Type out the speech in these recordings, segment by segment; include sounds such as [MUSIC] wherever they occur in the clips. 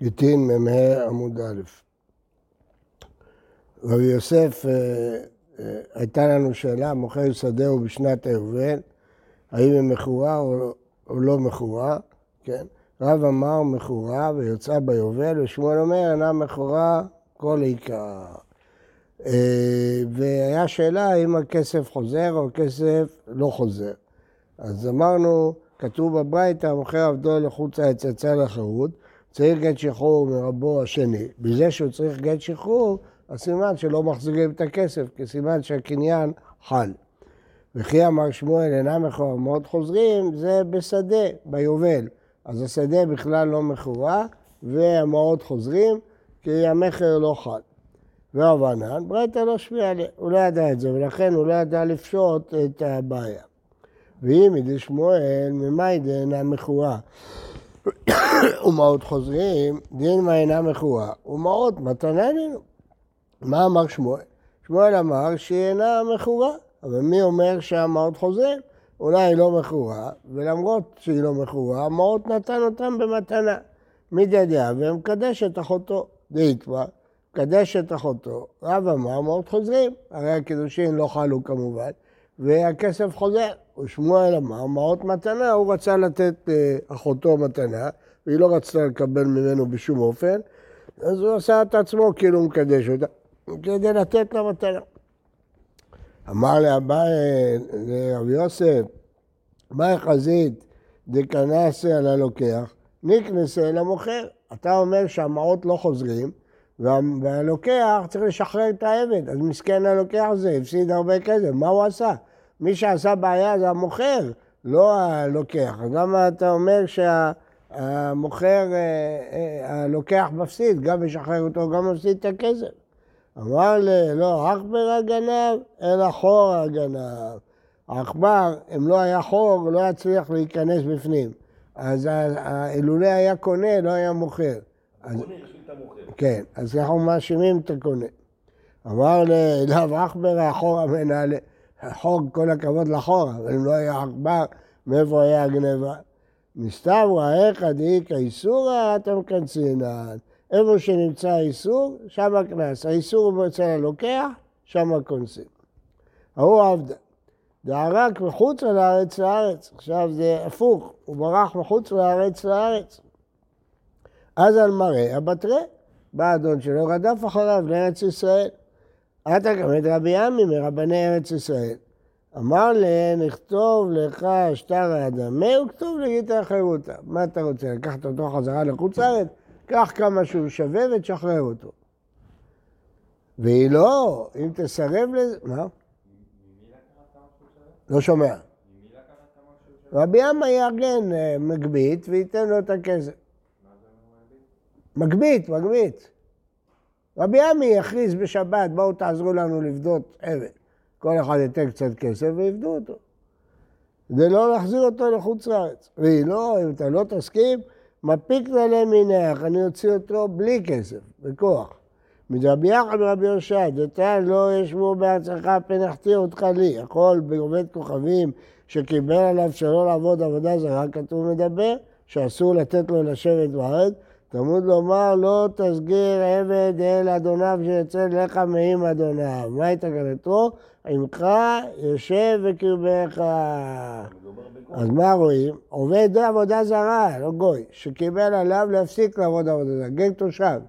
גיטין מ"ה עמוד א'. רבי יוסף, אה, אה, הייתה לנו שאלה, מוכר שדהו בשנת היובל, האם היא מכורה או, לא מכורה, כן? רב אמר מכורה ויוצאה ביובל, ושמואל אומר אינה מכורה כל עיקר. אה, והיה שאלה האם הכסף חוזר או הכסף לא חוזר. אז אמרנו, כתוב בברייתא, מוכר עבדו לחוץ העץ יצא לחירות, צריך גט שחרור מרבו השני. בזה שהוא צריך גט שחרור, אז סימן שלא מחזירים את הכסף, כי סימן שהקניין חל. וכי אמר שמואל אינם מחורמות חוזרים, זה בשדה, ביובל. אז השדה בכלל לא מכורה, והמעות חוזרים, כי המכר לא חל. ורב ענן, ברייתא לא שמיע עליה, הוא לא ידע את זה, ולכן הוא לא ידע לפשוט את הבעיה. ואם ידי שמואל, ממאי דאינה מכורה. ומעות חוזרים, דין מה אינה מכורה, ומעות מתנה לנו. מה אמר שמואל? שמואל אמר שהיא אינה מכורה, אבל מי אומר שהמעות חוזרים? אולי היא לא מכורה, ולמרות שהיא לא מכורה, המעות נתן אותם במתנה. מדדיה ומקדש את אחותו. דאיקבא, מקדש את אחותו. רב אמר, מעות חוזרים. הרי הקידושין לא חלו כמובן, והכסף חוזר. ושמואל אמר, מעות מתנה, הוא רצה לתת לאחותו אה, מתנה, והיא לא רצתה לקבל ממנו בשום אופן, אז הוא עשה את עצמו כאילו הוא מקדש אותה, כדי לתת לה מתנה. אמר לאביי, לרבי יוסף, מה חזית דקנסה על הלוקח, נקנסה למוכר. אתה אומר שהמעות לא חוזרים, והלוקח צריך לשחרר את העבד, אז מסכן הלוקח הזה, הפסיד הרבה כסף, מה הוא עשה? מי שעשה בעיה זה המוכר, לא הלוקח. אז למה אתה אומר שהמוכר, אה, אה, הלוקח מפסיד, גם משחרר אותו, גם מפסיד את הכסף? אמר לי, לא עכבר הגנב, אלא חור הגנב. העכבר, אם לא היה חור, לא יצליח להיכנס בפנים. אז אילולא היה קונה, לא היה מוכר. המוכר. כן, אז אנחנו מאשימים את הקונה. אמר לאליו עכבר החור המנהלה. חוג, כל הכבוד לחור, אבל אם לא היה עכבר, מאיפה היה הגניבה? מסתברא איכא דאיכא איסורא, אתם קנצינן. איפה שנמצא האיסור, שם הקנס. האיסור הוא אצל הלוקח, שם הקונסים. ההוא עבדה. דערק מחוץ לארץ לארץ. עכשיו זה הפוך, הוא ברח מחוץ לארץ לארץ. אז על מראה הבתרי, בא אדון שלו, רדף אחריו לארץ ישראל. גם את רבי עמי מרבני ארץ ישראל. אמר להם, נכתוב לך שטר האדמה וכתוב לגיטה חירותה. מה אתה רוצה, לקחת אותו חזרה לחוץ לארץ? קח כמה שהוא שווה ותשחרר אותו. והיא לא, אם תסרב לזה, מה? לא שומע. רבי עמי יארגן אה, מגבית וייתן לו את הכסף. מגבית, מגבית. רבי עמי יכריז בשבת, בואו תעזרו לנו לפדות עבד. כל אחד ייתן קצת כסף ויפדו אותו. כדי לא להחזיר אותו לחוץ לארץ. והיא לא, אם אתה לא תסכים, מפיק להם מינך, אני אוציא אותו בלי כסף, בכוח. מדרבי יחד ורבי יושע, דתן לא ישבו בארצך פנחתי אותך לי. יכול בעובד כוכבים שקיבל עליו שלא לעבוד עבודה זרה, כתוב מדבר, שאסור לתת לו לשבת בארץ, תלמוד לומר לא תסגיר עבד אל אדוניו שיצא לך מעם אדוניו. מה הייתה כנתו? עמך יושב וקרבך. אז מה רואים? עובד עבודה זרה, לא גוי, שקיבל עליו להפסיק לעבוד עבודה זרה, גר תושב.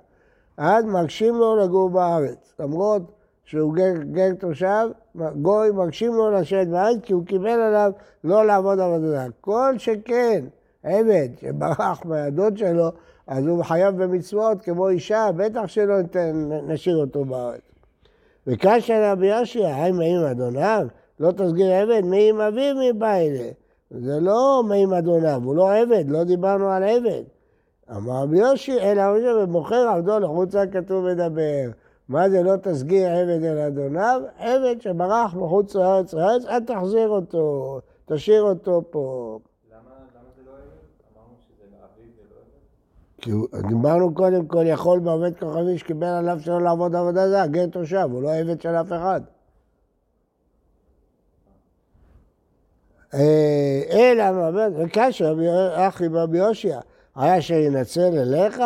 אז מקשים לו לגור בארץ. למרות שהוא גר, גר תושב, גוי מקשים לו לשבת בארץ כי הוא קיבל עליו לא לעבוד עבודה זרה. כל שכן עבד שברח מהדוד שלו, אז הוא חייב במצוות כמו אישה, בטח שלא נשאיר אותו בארץ. וקשה רבי ישי, האם מעם אדוניו? לא תסגיר עבד, מעם אביו מבא אלה. זה לא מעם אדוניו, הוא לא עבד, לא דיברנו על עבד. אמר רבי יושי, אלא הוא ומוכר עבדו לחוצה כתוב מדבר. מה זה לא תסגיר עבד אל אדוניו? עבד שברח מחוץ לארץ לארץ, אל תחזיר אותו, תשאיר אותו פה. כי דיברנו קודם כל, יכול בעובד כוכבי שקיבל עליו שלא לעבוד עבודה זרה, גר תושב, הוא לא עבד של אף אחד. אה, אלא, וכאשר אחי רבי יושיע, היה שינצל אליך,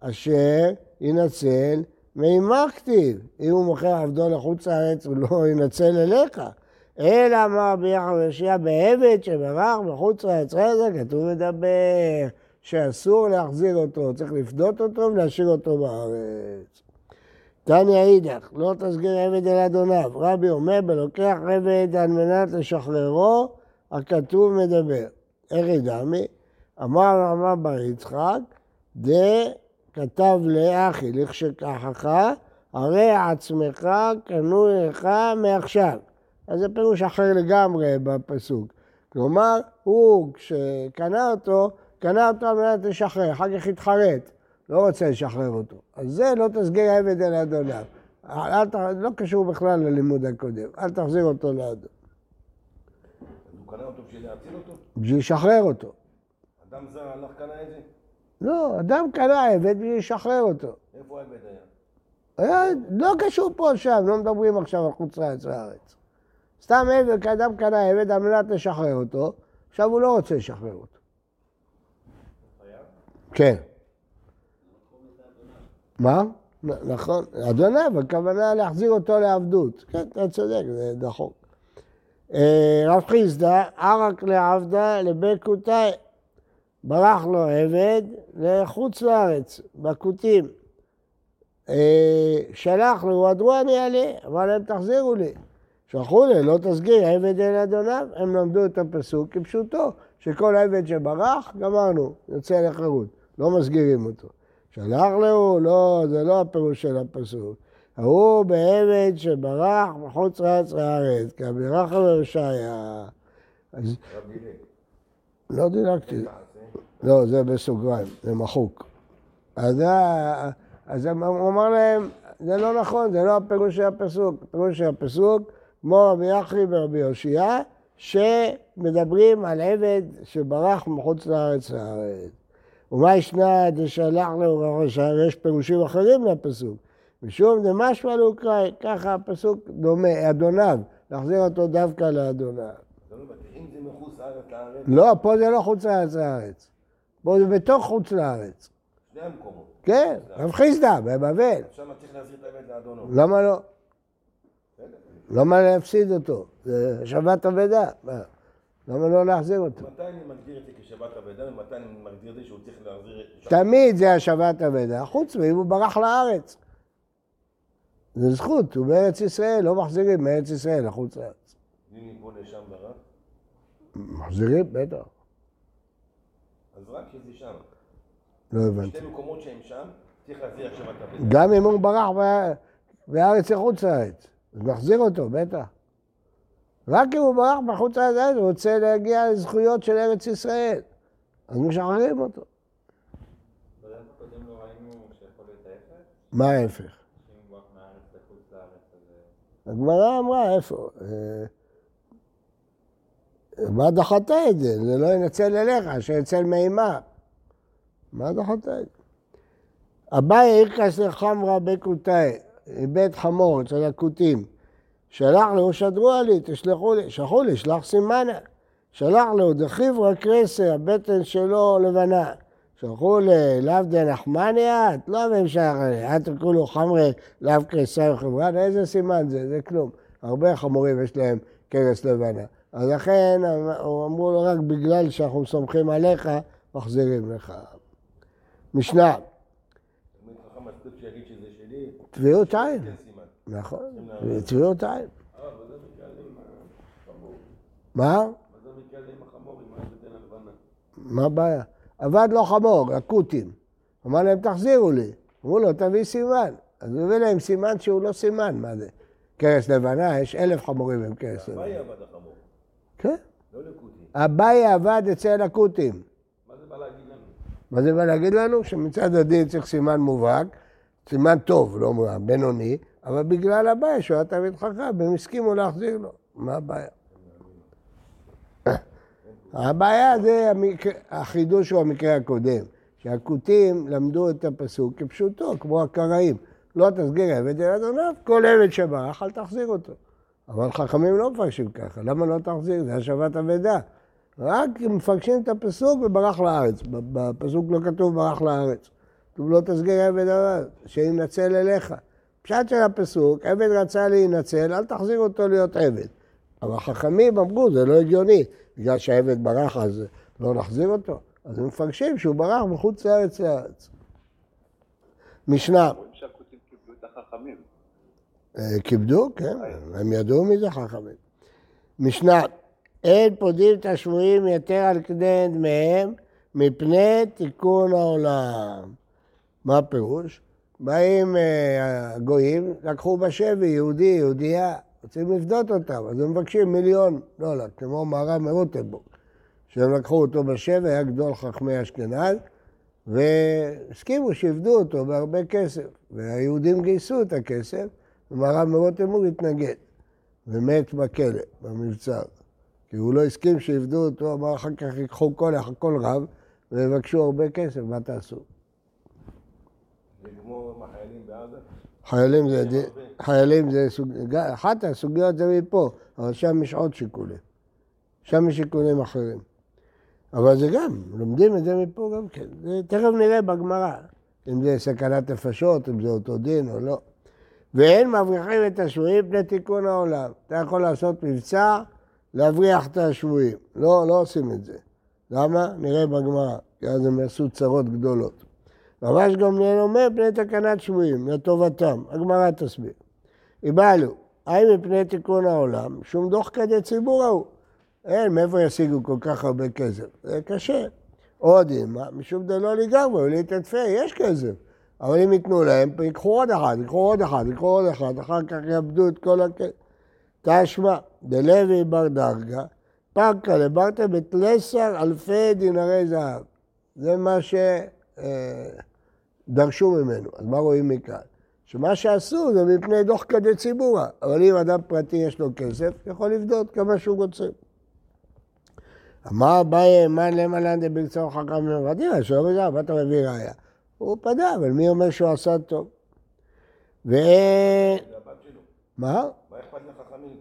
אשר ינצל מימה כתיב. אם הוא מוכר עבדו לחוץ לארץ, הוא לא ינצל אליך. אלא אמר ביחד וישיע בעבד שברח בחוץ לארץ. זה כתוב מדבר שאסור להחזיר אותו, צריך לפדות אותו ולהשאיר אותו בארץ. תניא אידך, לא תסגיר עבד אל אדוניו. רבי אומר, בלוקח עבד על מנת לשחררו, הכתוב מדבר. איך ידעמי? אמר אמר בר יצחק, דכתב לאחי, לכשכחך, הרי עצמך קנוי לך מעכשיו. אז זה פירוש אחר לגמרי בפסוק. כלומר, הוא, כשקנה אותו, קנה אותו על מנת לשחרר, אחר כך התחרט, לא רוצה לשחרר אותו. אז זה לא תסגיר העבד אל אדוניו. לא קשור בכלל ללימוד הקודם, אל תחזיר אותו לאדון. הוא קנה אותו בשביל להציל אותו? בשביל לשחרר אותו. אדם זר הלך קנה את זה? לא, אדם קנה עבד בשביל לשחרר אותו. איפה העבד היה? לא קשור פה שם, לא מדברים עכשיו על חוץ לארץ לארץ. סתם עבד, אדם קנה עבד על מנת לשחרר אותו, עכשיו הוא לא רוצה לשחרר אותו. כן. מה? נכון, אדוניו, הכוונה להחזיר אותו לעבדות. כן, אתה צודק, זה נכון. אה, רב חיסדא, ערק לעבדה לבקותאי. ברח לו עבד לחוץ לארץ, בכותים. אה, שלח לו, עדרו אני אעלה, אמר להם תחזירו לי. שלחו לי, לא תסגיר עבד אל אדוניו. הם למדו את הפסוק כפשוטו, שכל עבד שברח, גמרנו, יוצא לחירות, לא מסגירים אותו. שלח לו, לא, זה לא הפירוש של הפסוק. ההוא בעבד שברח מחוץ לארץ לארץ, כי הבירך הושעיה. אז... לא דילגתי. לא, זה בסוגריים, זה מחוק. אז, אז הוא אמר להם, זה לא נכון, זה לא הפירוש של הפסוק. הפירוש של הפסוק, כמו רבי יחי ורבי יושיע, שמדברים על עבד שברח מחוץ לארץ לארץ. ומה ישנה דשלח לו יש פירושים אחרים לפסוק. משום דמשמע לאוקראי, ככה הפסוק דומה, אדוניו, להחזיר אותו דווקא לאדוניו. זה? לא, פה זה לא חוץ לארץ לארץ. פה זה בתוך חוץ לארץ. שני המקומות. כן, רב חיסדא, בבבל. עכשיו צריך להחזיר את העבד לאדונו. למה לא? למה להפסיד אותו? זה שבת אבדה. למה לא להחזיר אותו? מתי אני מגדיר את זה כשבת אבדה ומתי אני מגדיר את זה שהוא צריך להחזיר... תמיד זה השבת אבדה, חוץ מאם הוא ברח לארץ. זה זכות, הוא בארץ ישראל, לא מחזירים מארץ ישראל לחוץ לארץ. אם מפה לשם ברח? מחזירים, בטח. אז רק שזה שם. לא הבנתי. שתי מקומות שהם שם, צריך להחזיר השבת אבדה. גם אם הוא ברח בארץ לחוץ לארץ, אז מחזיר אותו, בטח. רק אם הוא ברח בחוץ לארץ, הוא רוצה להגיע לזכויות של ארץ ישראל. אז משחררים אותו. מה ההפך? הגמרא אמרה, איפה? אה, מה דחת את זה? זה לא ינצל אליך, שיצל מימה. מה דחת את זה? אביי אירקס לחמרה בקותאי, בית חמור אצל הכותים. שלח לו, שדרו לי, תשלחו לי, שלחו לי, שלח סימנה. שלח לו, דחיברה קרסר, הבטן שלו לבנה. שלחו לאו דנחמניה, את לא המשך, אל תקראו לו חמרי לאו קרסה וחברה, איזה סימן זה? זה כלום. הרבה חמורים יש להם קרס לבנה. אז לכן אמרו לו, רק בגלל שאנחנו סומכים עליך, מחזירים לך. משנה. טביעות עין. נכון, טביעות עין. מה? מה הבעיה? עבד לו חמור, הכותים. אמר להם, תחזירו לי. אמרו לו, תביא סימן. אז הוא הביא להם סימן שהוא לא סימן, מה זה? קרס לבנה, יש אלף חמורים עם קרס לבנה. אביי עבד החמור. כן. לא לכותים. אביי עבד אצל הכותים. מה זה בא להגיד לנו? מה זה בא להגיד לנו? שמצד הדין צריך סימן מובהק, סימן טוב, לא בינוני, אבל בגלל הבעיה שהוא היה תלמיד חכם, והם הסכימו להחזיר לו. מה הבעיה? הבעיה זה המקרה, החידוש הוא המקרה הקודם, שהכותים למדו את הפסוק כפשוטו, כמו הקראים. לא תסגיר עבד אל אדוניו, כל עבד שברח, אל תחזיר אותו. אבל חכמים לא מפרשים ככה, למה לא תחזיר? זה השבת אבדה. רק מפרשים את הפסוק וברח לארץ. בפסוק לא כתוב ברח לארץ. כתוב לא תסגיר עבד עבד, שינצל אליך. פשט של הפסוק, עבד רצה להינצל, אל תחזיר אותו להיות עבד. אבל חכמים אמרו, זה לא הגיוני, בגלל שהעבד ברח אז לא נחזיר אותו. אז הם מפרשים שהוא ברח מחוץ לארץ לארץ. משנה. החכמים. אה, כיבדו, כן, הם ידעו מי זה חכמים. משנה, אין פודים את השבויים יותר על כדי דמיהם מפני תיקון העולם. מה הפירוש? באים אה, הגויים, לקחו בשבי יהודי, יהודייה, רוצים לפדות אותם, אז הם מבקשים מיליון דולר, כמו מהר"ם מרוטנבורג, שהם לקחו אותו בשבי, היה גדול חכמי אשכנז, והסכימו שיפדו אותו בהרבה כסף. והיהודים גייסו את הכסף, ומהר"ם מרוטנבורג התנגד, ומת בכלא, במבצר. כי הוא לא הסכים שיפדו אותו, אמר אחר כך ייקחו כל, כל רב, ויבקשו הרבה כסף, מה תעשו? זה כמו עם החיילים בעזה. חיילים זה, חיילים זה סוג... אחת הסוגיות זה מפה, אבל שם יש עוד שיקולים. שם יש שיקולים אחרים. אבל זה גם, לומדים את זה מפה גם כן. זה, תכף נראה בגמרא, אם זה סכנת נפשות, אם זה אותו דין או לא. ואין מבריחים את השבויים פני תיקון העולם. אתה יכול לעשות מבצע, להבריח את השבויים. לא, לא עושים את זה. למה? נראה בגמרא, כי אז הם יעשו צרות גדולות. רבש גמליאל אומר פני תקנת שבויים, לטובתם. הגמרא תסביר. איבלו, האם מפני תיקון העולם, שום דוח כדי ציבור ההוא. אין, מאיפה ישיגו כל כך הרבה כסף? זה קשה. עוד אימה, משום דלא לגמרי, ולהתעטפי, יש כסף. אבל אם ייתנו להם, ייקחו עוד אחד, ייקחו עוד אחד, ייקחו עוד אחד, אחר כך יאבדו את כל הכסף. תשמע, דלוי בר דרגה, פרקה לברטה בתלסר אלפי דינרי זהב. זה מה שדרשו ממנו. אז מה רואים מכאן? שמה שעשו זה מפני דוח כדי ציבורה. אבל אם אדם פרטי יש לו כסף, יכול לבדות כמה שהוא רוצה. אמר אביי, מה למה לן דבקצור חכם לבדיה, שלא בזה, מה אתה מביא ראיה? הוא פדה, אבל מי אומר שהוא עשה טוב? ו... מה? מה אכפת לחכמים?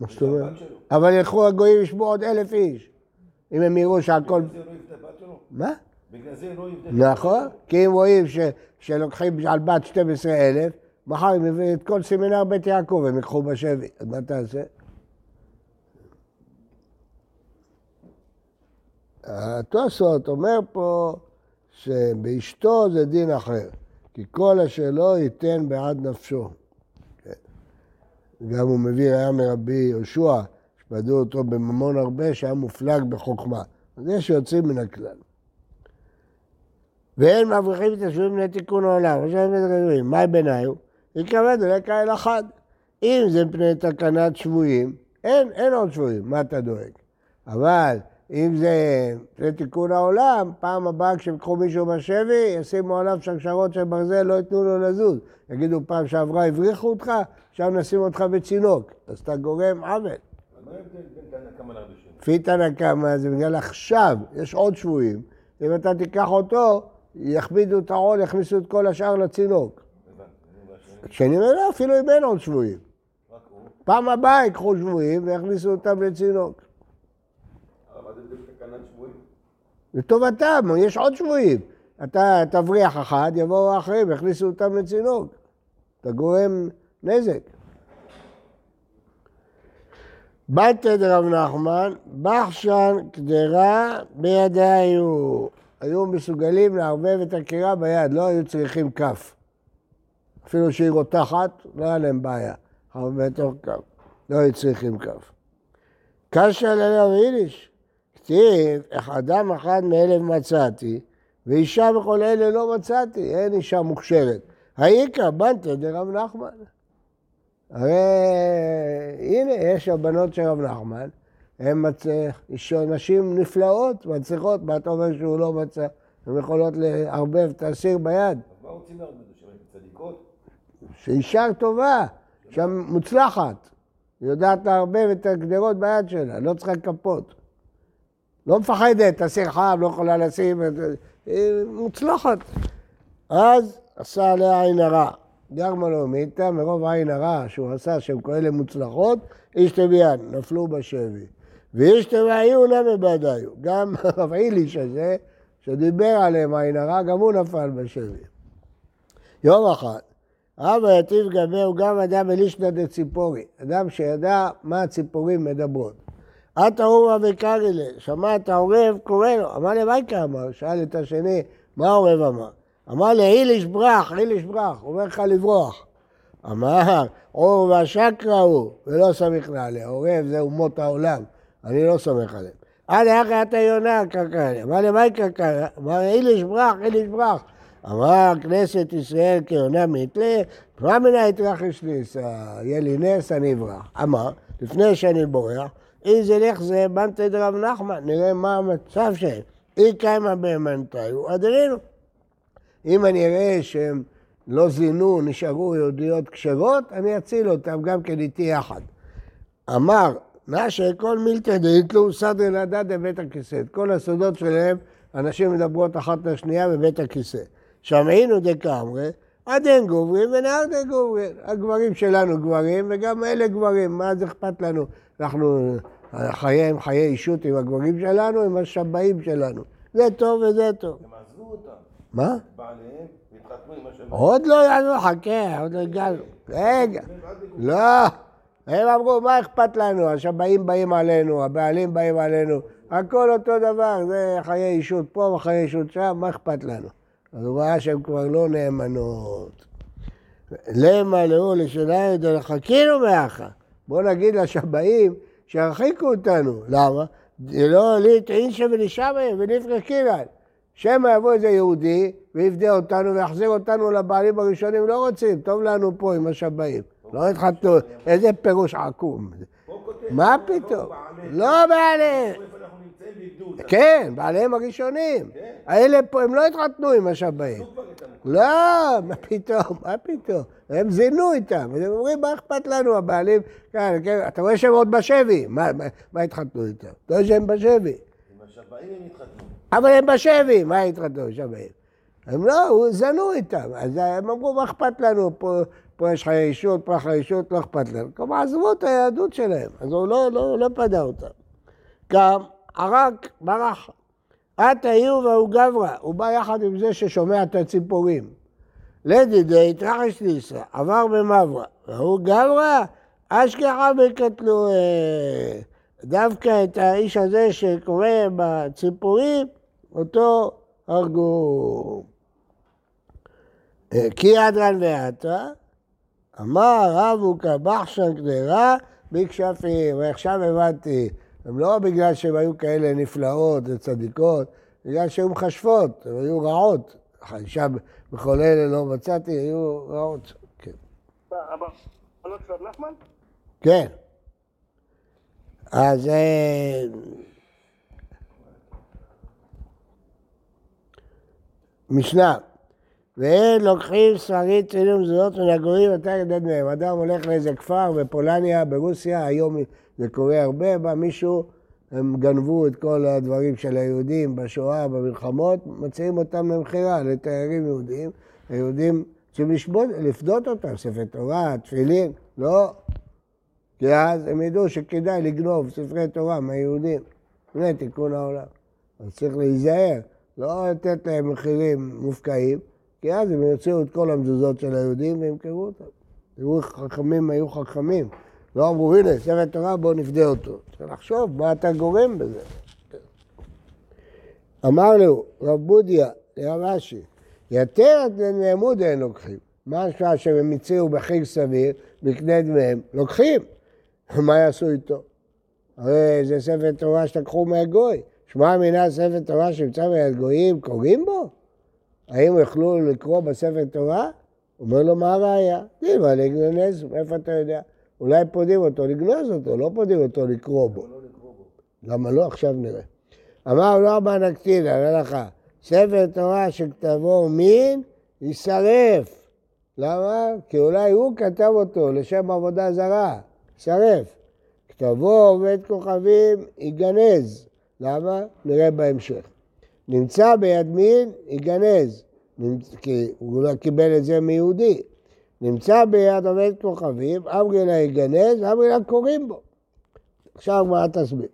מה זאת זה אומרת? אבל ילכו הגויים ישבו עוד אלף איש. אם הם יראו שהכל... לא? מה? בגלל זה לא יפדה נכון, כי אם רואים ש... שלוקחים על בת 12 אלף, מחר הם יביאו את כל סמינר בית יעקב, הם ייקחו בשבי. אז מה תעשה? התוספות אומר פה שבאשתו זה דין אחר, כי כל אשר לא ייתן בעד נפשו. כן. גם הוא מביא ראיה מרבי יהושע, שפדו אותו בממון הרבה, שהיה מופלג בחוכמה. אז יש שיוצאים מן הכלל. ואין מבריחים את השבויים בני תיקון העולם. הם מדברים, מה ביניו? יכבד אולי כאל אחד. אם זה מפני תקנת שבויים, אין, אין עוד שבויים, מה אתה דואג? אבל אם זה מפני תיקון העולם, פעם הבאה כשיקחו מישהו בשבי, ישימו עליו שרשרות של ברזל, לא ייתנו לו לזוז. יגידו פעם שעברה הבריחו אותך, עכשיו נשים אותך בצינוק. אז אתה גורם עוול. לפי תנא קמא זה בגלל עכשיו, יש עוד שבויים. אם אתה תיקח אותו, יכבידו את העול, יכניסו את כל השאר לצינוק. הבנתי. אני והשני, כשאני אומר לא, אפילו אם אין עוד שבויים. פעם הבאה ייקחו שבויים ויכניסו אותם לצינוק. לטובתם, יש עוד שבויים. אתה תבריח אחד, יבואו האחרים, יכניסו אותם לצינוק. אתה גורם נזק. בתא דרב נחמן, בחשן קדרה בידיו. היו מסוגלים לערבב את הקירה ביד, לא היו צריכים כף. אפילו שהיא רותחת, לא היה להם בעיה. אבל בתוך כף. לא היו צריכים כף. קשה ללב יידיש. כתיב, איך אדם אחד מאלף מצאתי, ואישה בכל אלה לא מצאתי, אין אישה מוכשרת. האיכא בנתא דרב נחמן. הרי הנה, יש הבנות של רב נחמן, הן מצ... יש נשים נפלאות, מצליחות, מה אתה אומר שהוא לא מצא? הן יכולות לערבב את הסיר ביד. מה רוצים? שהן צדיקות? שאישה טובה, אישה מוצלחת, היא יודעת לערבב את הגדרות ביד שלה, לא צריכה כפות. לא מפחדת, הסיר חם, לא יכולה לשים, את זה, היא מוצלחת. אז עשה עליה עין הרע. גרמה לו מיתה, מרוב עין הרע שהוא עשה שהן כאלה מוצלחות, איש תביען, נפלו בשבי. ואיש תביעיו למה בעדיו. גם [LAUGHS] הרב עיליש הזה, שדיבר עליהם עין הרע, גם הוא נפל בשבי. יום אחד, רבא יתיב גבהו גם אדם אלישנא דציפורי, אדם שידע מה הציפורים מדברות. עטה אורא וקרא לה, שמע את העורב קורא לו, אמר לי, מה יקרה אמר? שאל את השני, מה העורב אמר? אמר לי, איליש ברח, איליש ברח, אומר לך לברוח. אמר, עור והשקרא הוא, ולא סמיך נעליה, עורב זה אומות העולם, אני לא סומך עליהם. אחי אתה יונה קרקע, אמר לי, מה קרקע? אמר, איליש ברח, איליש ברח. אמר כנסת ישראל כיונה מתלה, מה מנה יתרחש ניסה, יהיה לי נס, אני אברח. אמר, לפני שאני בורח, אי זה לך זה בנתי דרב נחמן, נראה מה המצב שלהם. אי קיימה בהמנתיו, אדרינו. אם אני אראה שהם לא זינו, נשארו יהודיות כשרות, אני אציל אותם גם כן איתי יחד. אמר, מה שכל מילתא דאיתלו סדרי לדד בבית הכיסא. את כל הסודות שלהם, אנשים מדברות אחת לשנייה בבית הכיסא. שמעינו דקאמרי, עד אין גוברין ונהר דה גוברין. הגברים שלנו גברים וגם אלה גברים, מה זה אכפת לנו? אנחנו חיים חיי אישות עם הגברים שלנו, עם השבעים שלנו. זה טוב וזה טוב. הם עזבו אותם, מה? בעליהם. עוד לא חכה, עוד לא הגענו. רגע, לא. הם אמרו, מה אכפת לנו? השבעים באים עלינו, הבעלים באים עלינו, הכל אותו דבר, זה חיי אישות פה וחיי אישות שם, מה אכפת לנו? אז הוא ראה שהן כבר לא נאמנות. למה לאו לשניים דלחכינו מאחה. בואו נגיד לשבעים שירחיקו אותנו. למה? לא ולשמיים ונפקא קירן. שמא יבוא איזה יהודי ויפדה אותנו ויחזיר אותנו לבעלים הראשונים, לא רוצים, טוב לנו פה עם השבעים. לא התחתנו, איזה פירוש עקום. מה פתאום? לא בעליהם. כן, בעליהם הראשונים. האלה פה, הם לא התחתנו עם איתם. לא, מה פתאום, מה פתאום? הם זינו איתם, הם אומרים, מה אכפת לנו, הבעלים, כן, כן, אתה רואה שהם עוד בשבי, מה, התחתנו איתם? אתה רואה שהם בשבי, עם השבעים הם התחתנו. אבל הם בשבי, מה התחתנו שבעים? הם לא, זנו איתם, אז הם אמרו, מה אכפת לנו, פה, פה יש חיי אישות, פה חיי אישות, לא אכפת להם. כלומר, עזבו את היהדות שלהם, אז הוא לא, לא, לא פדה אותם. גם ערק ברח. עתה איוב ההוא גברא, הוא בא יחד עם זה ששומע את הציפורים. לדידי התרחש לישראל, עבר במברא, והוא גברא, אשכחה וקטלו אה, דווקא את האיש הזה שקורא בציפורים, אותו הרגו. אה, כי אדרן ועתה, אמר רבו כבחשן קדרה בכשפים, ועכשיו הבנתי, הם לא בגלל שהם היו כאלה נפלאות וצדיקות, בגלל שהיו מכשפות, הם היו רעות. האישה בכל אלה לא מצאתי, היו רעות. כן. כן. אז אה, משנה, ואין לוקחים שרית צילום זונות מן הגויים ואתה ידד מהם. אדם הולך לאיזה כפר בפולניה, ברוסיה, היום זה קורה הרבה, בא מישהו, הם גנבו את כל הדברים של היהודים בשואה, במלחמות, מציעים אותם למכירה לתיירים יהודים. היהודים צריכים לשבות, לפדות אותם, ספר תורה, תפילין, לא. כי אז הם ידעו שכדאי לגנוב ספרי תורה מהיהודים. זה תיקון העולם. אז צריך להיזהר, לא לתת להם מחירים מופקעים, כי אז הם יוציאו את כל המזוזות של היהודים וימכרו אותם. תראו חכמים היו חכמים. לא אמרו, הנה, ספר תורה, בואו נפדה אותו. צריך לחשוב מה אתה גורם בזה. אמר לו, רב בודיה, לרב אשי, יתר את נעמוד אין לוקחים. מה השעה שהם הציעו בחig סביר, בקנה דמיהם? לוקחים. מה יעשו איתו? הרי זה ספר תורה שלקחו מהגוי. שמע מינה ספר תורה שנמצא ביד גויים, קוראים בו? האם יוכלו לקרוא בספר תורה? אומר לו, מה הראיה? דימה לגנוז, מאיפה אתה יודע? אולי פודים אותו לגנוז אותו, לא פודים אותו לקרוא בו. למה לא? עכשיו נראה. אמר לא אבא נקטין, אני לך, ספר תורה שכתבו מין, יישרף. למה? כי אולי הוא כתב אותו לשם עבודה זרה, יישרף. כתבו עובד כוכבים, ייגנז. למה? נראה בהמשך. נמצא ביד מין, ייגנז. כי הוא לא קיבל את זה מיהודי. נמצא ביד עובד כוכבים, אמרילה ייגנז, אמרילה קוראים בו. עכשיו הגמרא תסביר.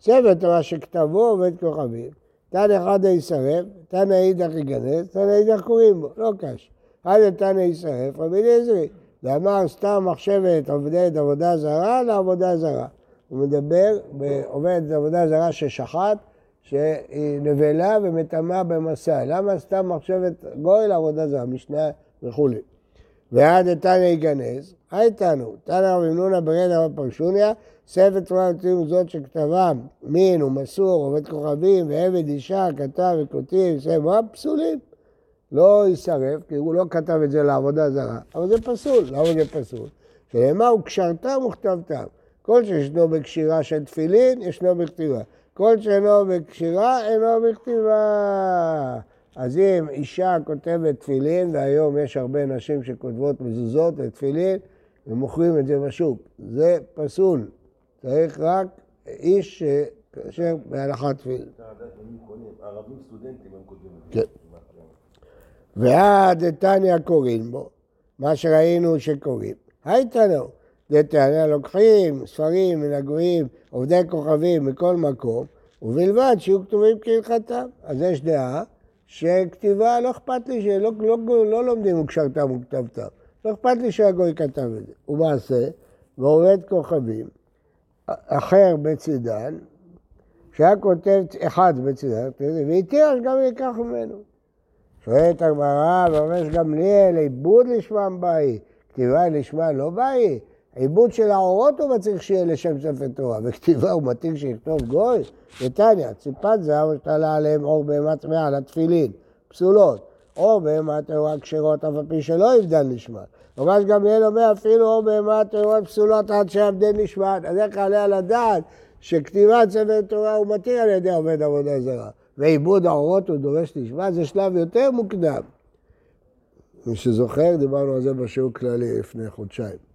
ספר תורה שכתבו עובד כוכבים, תנא אחד ישרף, תנא אידך ייגנז, תנא אידך קוראים בו, לא קש. אחד תנא ישרף, רבי אליעזרי. ואמר סתם מחשבת עובדת עבודה זרה לעבודה זרה. הוא מדבר בעובדת עבודה זרה ששחט, שהיא נבלה ומטמאה במסע. למה סתם מחשבת גוי לעבודה זרה? משנה וכולי. ועד איתנא ייגנז, הייתנו, תנא רבי נונה ברד הרב פרשוניה, ספר תורה ותיאום זאת שכתבם מין ומסור, עובד כוכבים ועבד אישה, כתב וכותב, ספר פסולים. לא יישרף, כי הוא לא כתב את זה לעבודה זרה, אבל זה פסול. למה זה פסול? שנאמר, וקשרתם וכתבתם. כל שישנו בקשירה של תפילין, ישנו בכתיבה. כל שאינו בקשירה, אינו בכתיבה. אז אם אישה כותבת תפילין, והיום יש הרבה נשים שכותבות מזוזות לתפילין, ומוכרים את זה בשוק, זה פסול. צריך רק איש שכאשר בהלכת תפילין. ערבים סטודנטים הם כותבים את כן. זה. ועד דתניא קוראים בו, מה שראינו שקוראים. הייתנו, דתניא לוקחים ספרים מן הגויים, עובדי כוכבים מכל מקום, ובלבד שיהיו כתובים כהלכתם. אז יש דעה שכתיבה, לא אכפת לי, שלא לא, לא, לא לומדים וקשרתם וכתבתם. לא אכפת לי שהגוי כתב את זה. ומעשה, ועובד כוכבים, אחר בצידן, שהיה כותב אחד בצידן, והתיר גם ייקח ממנו. שואלת הגמרא, ואומר גמליאל, עיבוד לשמם באי, כתיבה לשמה לא באי, עיבוד של האורות הוא מצריך שיהיה לשם ספר תורה, וכתיבה הוא מתאים שיכתוב גוי? נתניה, ציפת זהב ושתלה עליהם אור בהמה טמאה על התפילין, פסולות. אור בהמה טהורה כשרות, אף על פי שלא יבדל נשמת. ממש גמליאל אומר, אפילו אור בהמה טהורות פסולות עד שיבדל נשמת. אז איך עליה לדעת שכתיבת ספר תורה הוא מתיר על ידי עובד עבודה זרה. ועיבוד האורות הוא דורש נשמת, זה שלב יותר מוקדם. מי שזוכר, דיברנו על זה בשיעור כללי לפני חודשיים.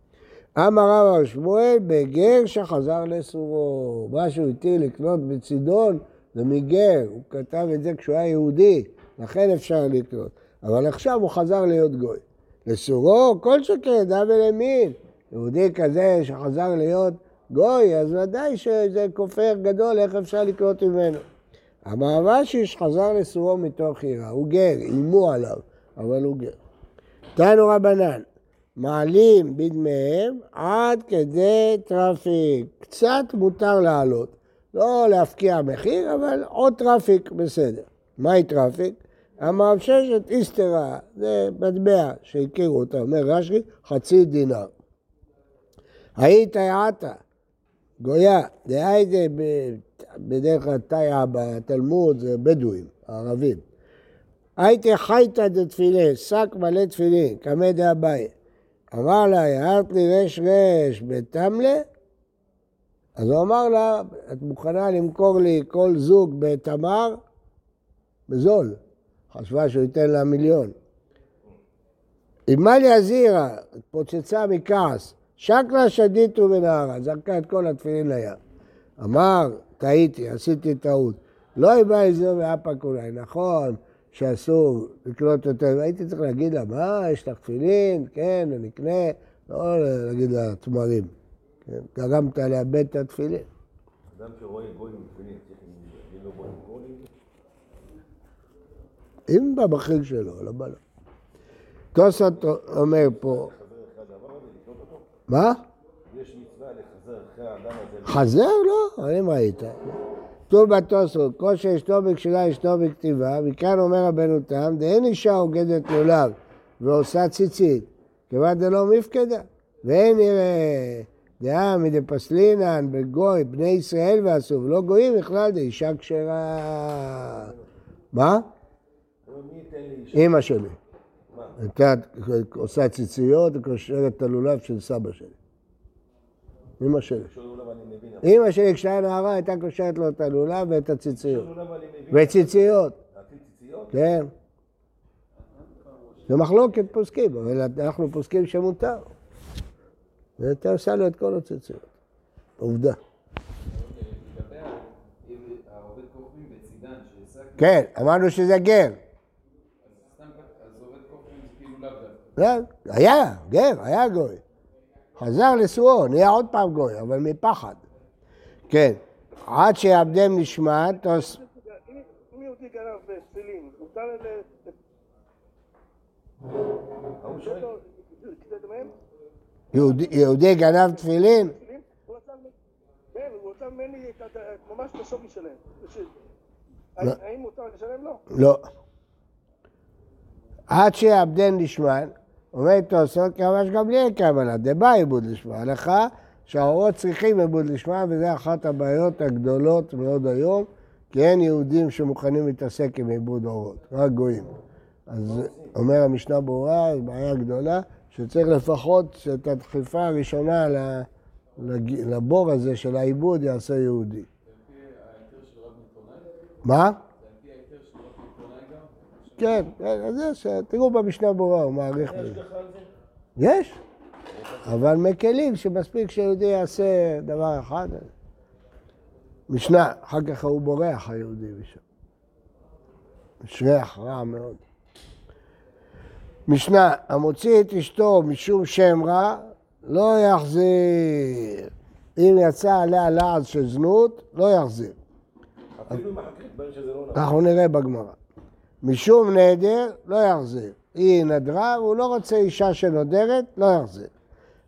אמר רב שמואל, בגר שחזר לסורו. מה שהוא התיר לקנות בצידון זה מגר, הוא כתב את זה כשהוא היה יהודי, לכן אפשר לקנות. אבל עכשיו הוא חזר להיות גוי. לסורו, כל שכן דהוה ליה מין. יהודי כזה שחזר להיות גוי, אז ודאי שזה כופר גדול, איך אפשר לקנות ממנו? אמר רש"י שחזר לסורו מתוך יראה, הוא גר, איימו עליו, אבל הוא גר. תנו רבנן, מעלים בדמיהם עד כדי טרפעיק. קצת מותר להעלות, לא להפקיע מחיר, אבל עוד טראפיק בסדר. מהי טראפיק? אמר ששת איסתרה, זה מטבע שהכירו אותה, אומר רש"י, חצי דינר. היית יעתה, גויה, דהיידה בדרך כלל תאיה בתלמוד זה בדואים, ערבים. הייתי חייתא דתפילה, שק מלא תפילין, קמא דאביי. אמר לה, הערת לי רש רש בתמלה? אז הוא אמר לה, את מוכנה למכור לי כל זוג בתמר? בזול. חשבה שהוא ייתן לה מיליון. עמליה הזהירה, התפוצצה מכעס, שקלה שדיתו בנהרה, זרקה את כל התפילין לים. אמר, טעיתי, עשיתי טעות. לא יבא איזו ואפק אולי, נכון שאסור לקנות יותר, הייתי צריך להגיד לה, מה, יש לך תפילין? כן, אני אקנה, לא להגיד לה תמרים. כן, גרמת לאבד את התפילין. אדם שרואה גוי עם תפילין, צריך להגיד לו גוי עם גוי? אם בבחיל שלו, לא בא לו. תוספות אומר פה? מה? יש מצווה לחזר אחרי האדם הזה. חזר? לא, אם ראית. כתוב בתוספות, כל שאשתו בקשירה אשתו בכתיבה, מכאן אומר רבנו תם, דאין אישה אוגדת לולב ועושה ציצית, כיוון דלא מפקדה. ואין יראה דעה מדפסלינן בגוי, בני ישראל ועשו, ולא גויים בכלל דאישה כשרה. מה? אישה? אימא שלי. מה? עושה ציציות וקושרת את הלולב של סבא שלי. אני מבין. אבל אימא שלי כשהיה נערה הייתה קושרת לו את הלולב ואת הציציות. וציציות, ציציות? כן. זה מחלוקת פוסקים, אבל אנחנו פוסקים שמותר. ואתה עושה לו את כל הציציות. עובדה. אם כן, אמרנו שזה גר. כאילו. לא, היה, גר, היה גוי. חזר לסורו, נהיה עוד פעם גוי, אבל מפחד. כן, עד שיעבדם תוס... אם יהודי מותר שואל. לקטט מהם? יהודי- גנב תפילין? כן, הוא רצה ממני ממש את השווי שלהם. לא. האם מותר לשלם לו? לא. עד שיעבדן לשמן, אומר תוספות לי אין כוונה, דבא עיבוד לשמה. הלכה שהאורות צריכים עיבוד לשמה, וזה אחת הבעיות הגדולות מאוד היום, כי אין יהודים שמוכנים להתעסק עם עיבוד אורות, רק גויים. אז אומר המשנה ברורה, זו בעיה גדולה, שצריך לפחות שאת הדחיפה הראשונה לבור הזה של העיבוד יעשה יהודי. מה? כן, אז זה, ש- תראו במשנה ברורה, הוא מעריך יש בזה. לך על זה? יש, אבל מקלים שמספיק שיהודי יעשה דבר אחד. משנה, אחר כך הוא בורח היהודי משם. יש ריח רע מאוד. משנה, המוציא את אשתו משום שם רע, לא יחזיר. אם יצא עליה לעז של זנות, לא יחזיר. אפילו אם שזה לא נכון. אנחנו נראה בגמרא. משום נדר, לא יחזיר. היא נדרה והוא לא רוצה אישה שנודרת, לא יחזיר.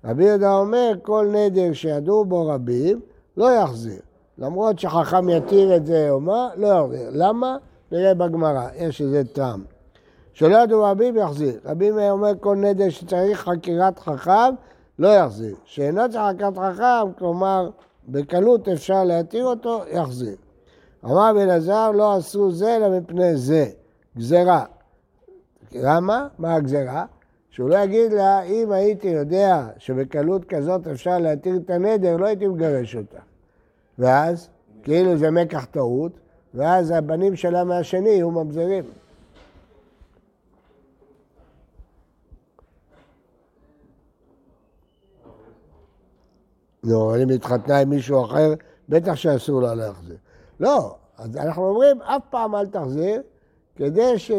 רבי יהודה אומר, כל נדר שידעו בו רבים, לא יחזיר. למרות שחכם יתיר את זה או מה, לא יחזיר. למה? נראה בגמרא, יש איזה טעם. שלא ידעו רבים, יחזיר. רבי מאיר אומר, כל נדר שצריך חקירת חכם, לא יחזיר. שאינו צריך חקירת חכם, כלומר, בקלות אפשר להתיר אותו, יחזיר. אמר רבי אלעזר, לא עשו זה אלא מפני זה, גזרה. למה? מה הגזרה? שהוא לא יגיד לה, אם הייתי יודע שבקלות כזאת אפשר להתיר את הנדר, לא הייתי מגרש אותה. ואז, כאילו זה מקח טעות, ואז הבנים שלה מהשני יהיו ממזרים. נו, אבל אם התחתנה עם מישהו אחר, בטח שאסור לה להחזיר. לא, אז אנחנו אומרים, אף פעם אל תחזיר, כדי ש,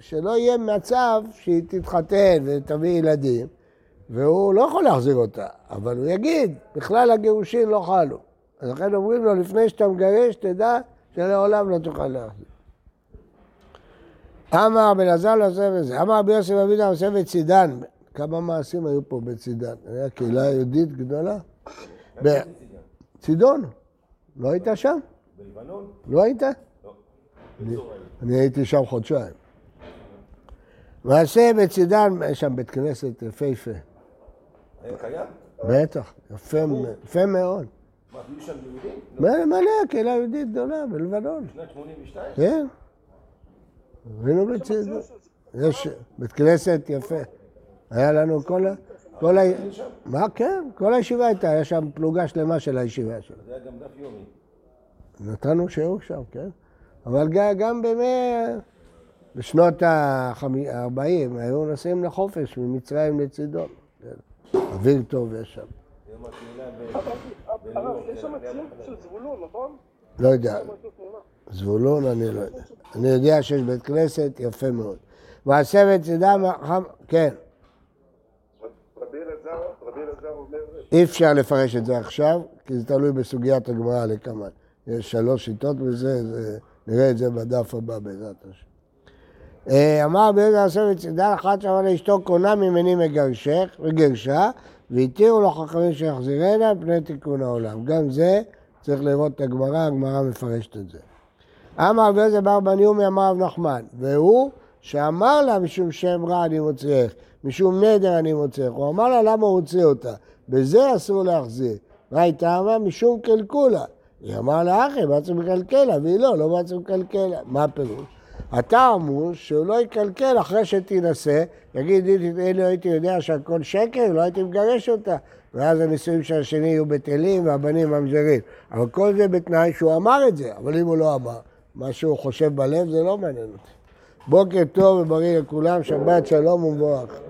שלא יהיה מצב שהיא תתחתן ותביא ילדים, והוא לא יכול להחזיר אותה, אבל הוא יגיד, בכלל הגירושין לא חלו. אז לכן אומרים לו, לפני שאתה מגרש, תדע שלעולם לא תוכל להחזיר. אמר רבי אלעזר לא עושה בזה, אמר רבי יוסף אבידע עושה בצידן. כמה מעשים היו פה בצידן? היה קהילה יהודית גדולה. בצידון. לא היית שם? בלבנון? לא היית? אני הייתי שם חודשיים. מעשה בצידן, יש שם בית כנסת יפהפה. קיים? בטח, יפה, מאוד. מה, היו שם יהודים? לא. מלא, קהילה יהודית גדולה בלבנון. בשנת 82? כן. היינו בצידון. יש בית כנסת יפה. היה לנו כל ה... כל ה... מה, כן, כל הישיבה הייתה, היה שם פלוגה שלמה של הישיבה שלנו. זה היה גם דף יומי. נתנו שיעור שם, כן? אבל גם בימי... בשנות ה-40 היו נוסעים לחופש ממצרים לצידון. כן. אוויר טוב יש שם. יש שם ציון של זבולון, נכון? לא יודע. זבולון אני לא יודע. אני יודע שיש בית כנסת יפה מאוד. מעשה בצידם, החם- כן. אי אפשר לפרש את זה עכשיו, כי זה תלוי בסוגיית הגמרא לקמן. יש שלוש שיטות בזה, זה, נראה את זה בדף הבא בעזרת השם. אה, אמר יהודה יוסף בצידן אחת שאמר לאשתו קונה ממני מגרשך וגרשה והתירו לו חכמים שיחזירנה פני תיקון העולם. גם זה צריך לראות את הגמרא, הגמרא מפרשת את זה. אמר רבי יוסף בר בן יומי אמר רב נחמן, והוא שאמר לה משום שם רע אני מוציאך, משום נדר אני מוציאך. הוא אמר לה למה הוא הוציא אותה, בזה אסור להחזיר. מה הייתה אמרה? משום קלקולה. היא אמרה לה אחי, בעצם מקלקלה, והיא לא, לא בעצם מקלקלה. מה הפירוש? הטעם הוא שהוא לא יקלקל אחרי שתינשא, יגיד, אילו הייתי יודע שהכל שקר, לא הייתי מגרש אותה. ואז הנישואים של השני יהיו בטלים והבנים ממזרים. אבל כל זה בתנאי שהוא אמר את זה, אבל אם הוא לא אמר, מה שהוא חושב בלב זה לא מעניין אותי. בוקר טוב ובריא לכולם, שבת שלום ומבורך.